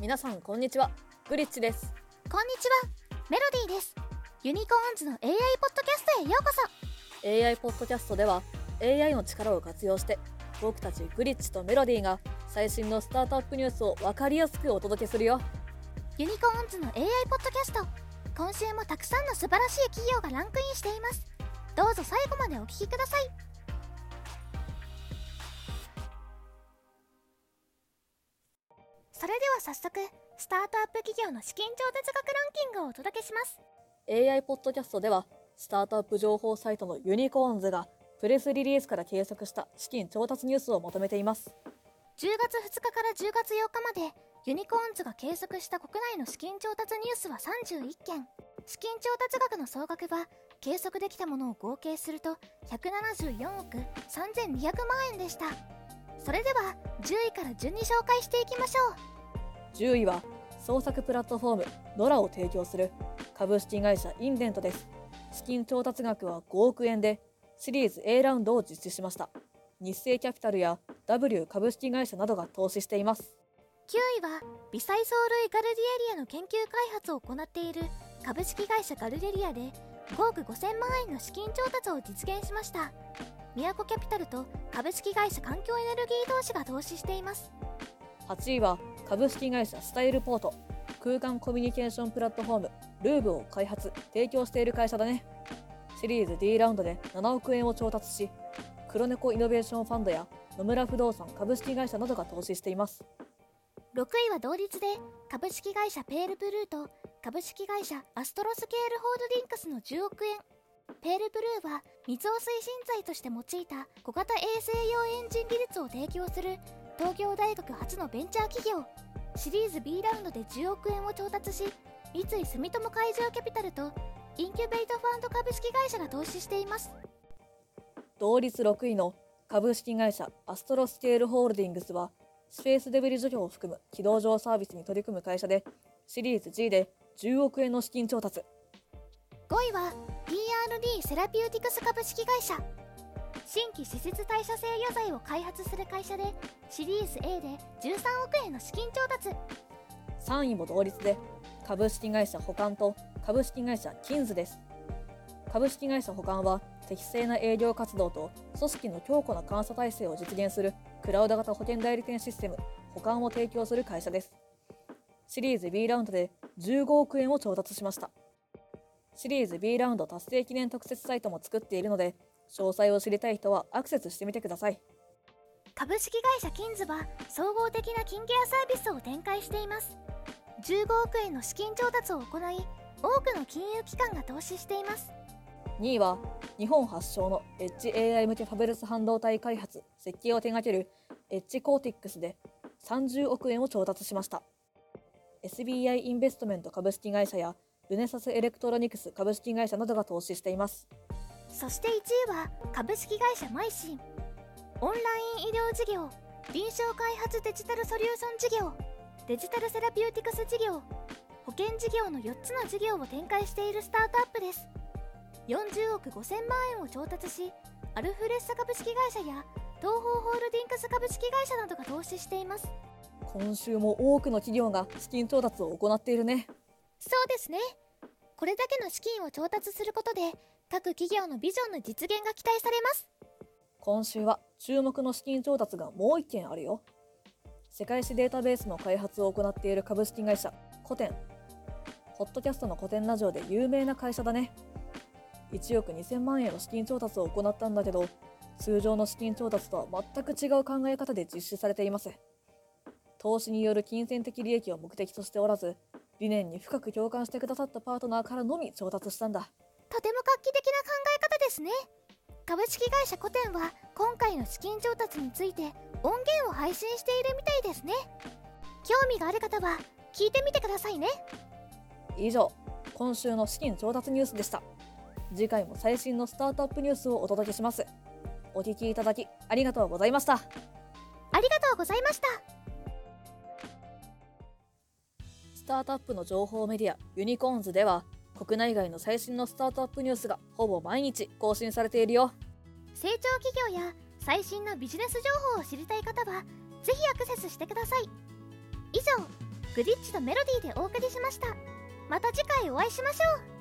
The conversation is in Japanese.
皆さんこんにちは。グリッチです。こんにちは。メロディーです。ユニコーンズの AI ポッドキャストへようこそ。AI ポッドキャストでは AI の力を活用して僕たちグリッチとメロディーが最新のスタートアップニュースを分かりやすくお届けするよ。ユニコーンズの AI ポッドキャスト。今週もたくさんの素晴らしい企業がランクインしています。どうぞ最後までお聞きくださいそれでは早速スタートアップ企業の資金調達額ランキングをお届けします。AI ポッドキャストではスタートアップ情報サイトのユニコーンズがプレスリリースから計測した資金調達ニュースをまとめています。10月2日から10月8日までユニコーンズが計測した国内の資金調達ニュースは31件。資金調達額の総額は計測できたものを合計すると174億3200万円でした。それでは10位から順に紹介していきましょう10位は創作プラットフォームノラを提供する株式会社インデントです。資金調達額は5億円でシリーズ A ラウンドを実施しました。日清キャピタルや W 株式会社などが投資しています。9位は微細藻類ガルディエリアの研究開発を行っている株式会社ガルデリアで5億5000万円の資金調達を実現しました。みやこキャピタルと株式会社環境エネルギー投資が投資しています。8位は株式会社スタイルポート空間コミュニケーションプラットフォーム ROOVを開発提供している会社だね。シリーズ D ラウンドで7億円を調達し黒猫イノベーションファンドや野村不動産株式会社などが投資しています。6位は同率で株式会社ペールブルーと株式会社アストロスケールホールディングスの10億円。ペールブルーは水を推進剤として用いた小型衛星用エンジン技術を提供する東京大学初のベンチャー企業シリーズ B ラウンドで10億円を調達し三井住友海上キャピタルとインキュベイトファンド株式会社が投資しています。同率6位の株式会社アストロスケールホールディングスはスペースデブリ除去を含む軌道上サービスに取り組む会社でシリーズ G で10億円の資金調達。5位は PRD セラピューティクス株式会社新規施設代謝制野剤を開発する会社でシリーズ A で13億円の資金調達。3位も同率で株式会社保管と株式会社キンズです。株式会社保管は適正な営業活動と組織の強固な監査体制を実現するクラウド型保険代理店システム保管を提供する会社です。シリーズ B ラウンドで15億円を調達しました。シリーズ B ラウンド達成記念特設サイトも作っているので詳細を知りたい人はアクセスしてみてください。株式会社キンズは総合的な金ケアサービスを展開しています。15億円の資金調達を行い多くの金融機関が投資しています。2位は日本発祥のエッジ AI 向けファベルス半導体開発設計を手掛けるエッジコーティックスで30億円を調達しました。SBI インベストメント株式会社やルネサスエレクトロニクス株式会社などが投資しています。そして1位は株式会社マイシン。オンライン医療事業臨床開発デジタルソリューション事業デジタルセラピューティクス事業保険事業の4つの事業を展開しているスタートアップです。40億5000万円を調達しアルフレッサ株式会社や東方ホールディンクス株式会社などが投資しています。今週も多くの企業が資金調達を行っているねそうですね。これだけの資金を調達することで各企業のビジョンの実現が期待されます。今週は注目の資金調達がもう1件あるよ。世界史データベースの開発を行っている株式会社コテンホットキャストの古典ラジオで有名な会社だね。1億2000万円の資金調達を行ったんだけど通常の資金調達とは全く違う考え方で実施されています。投資による金銭的利益を目的としておらず理念に深く共感してくださったパートナーからのみ調達したんだ。とても画期的な考え方ですね。株式会社コテンは今回の資金調達について音源を配信しているみたいですね。興味がある方は聞いてみてくださいね。以上今週の資金調達ニュースでした。次回も最新のスタートアップニュースをお届けします。お聞きいただきありがとうございました。ありがとうございましたタートアップの情報メディアユニコーンズでは国内外の最新のスタートアップニュースがほぼ毎日更新されているよ。成長企業や最新のビジネス情報を知りたい方はぜひアクセスしてください。以上グリッチとメロディーでお送りしました。また次回お会いしましょう。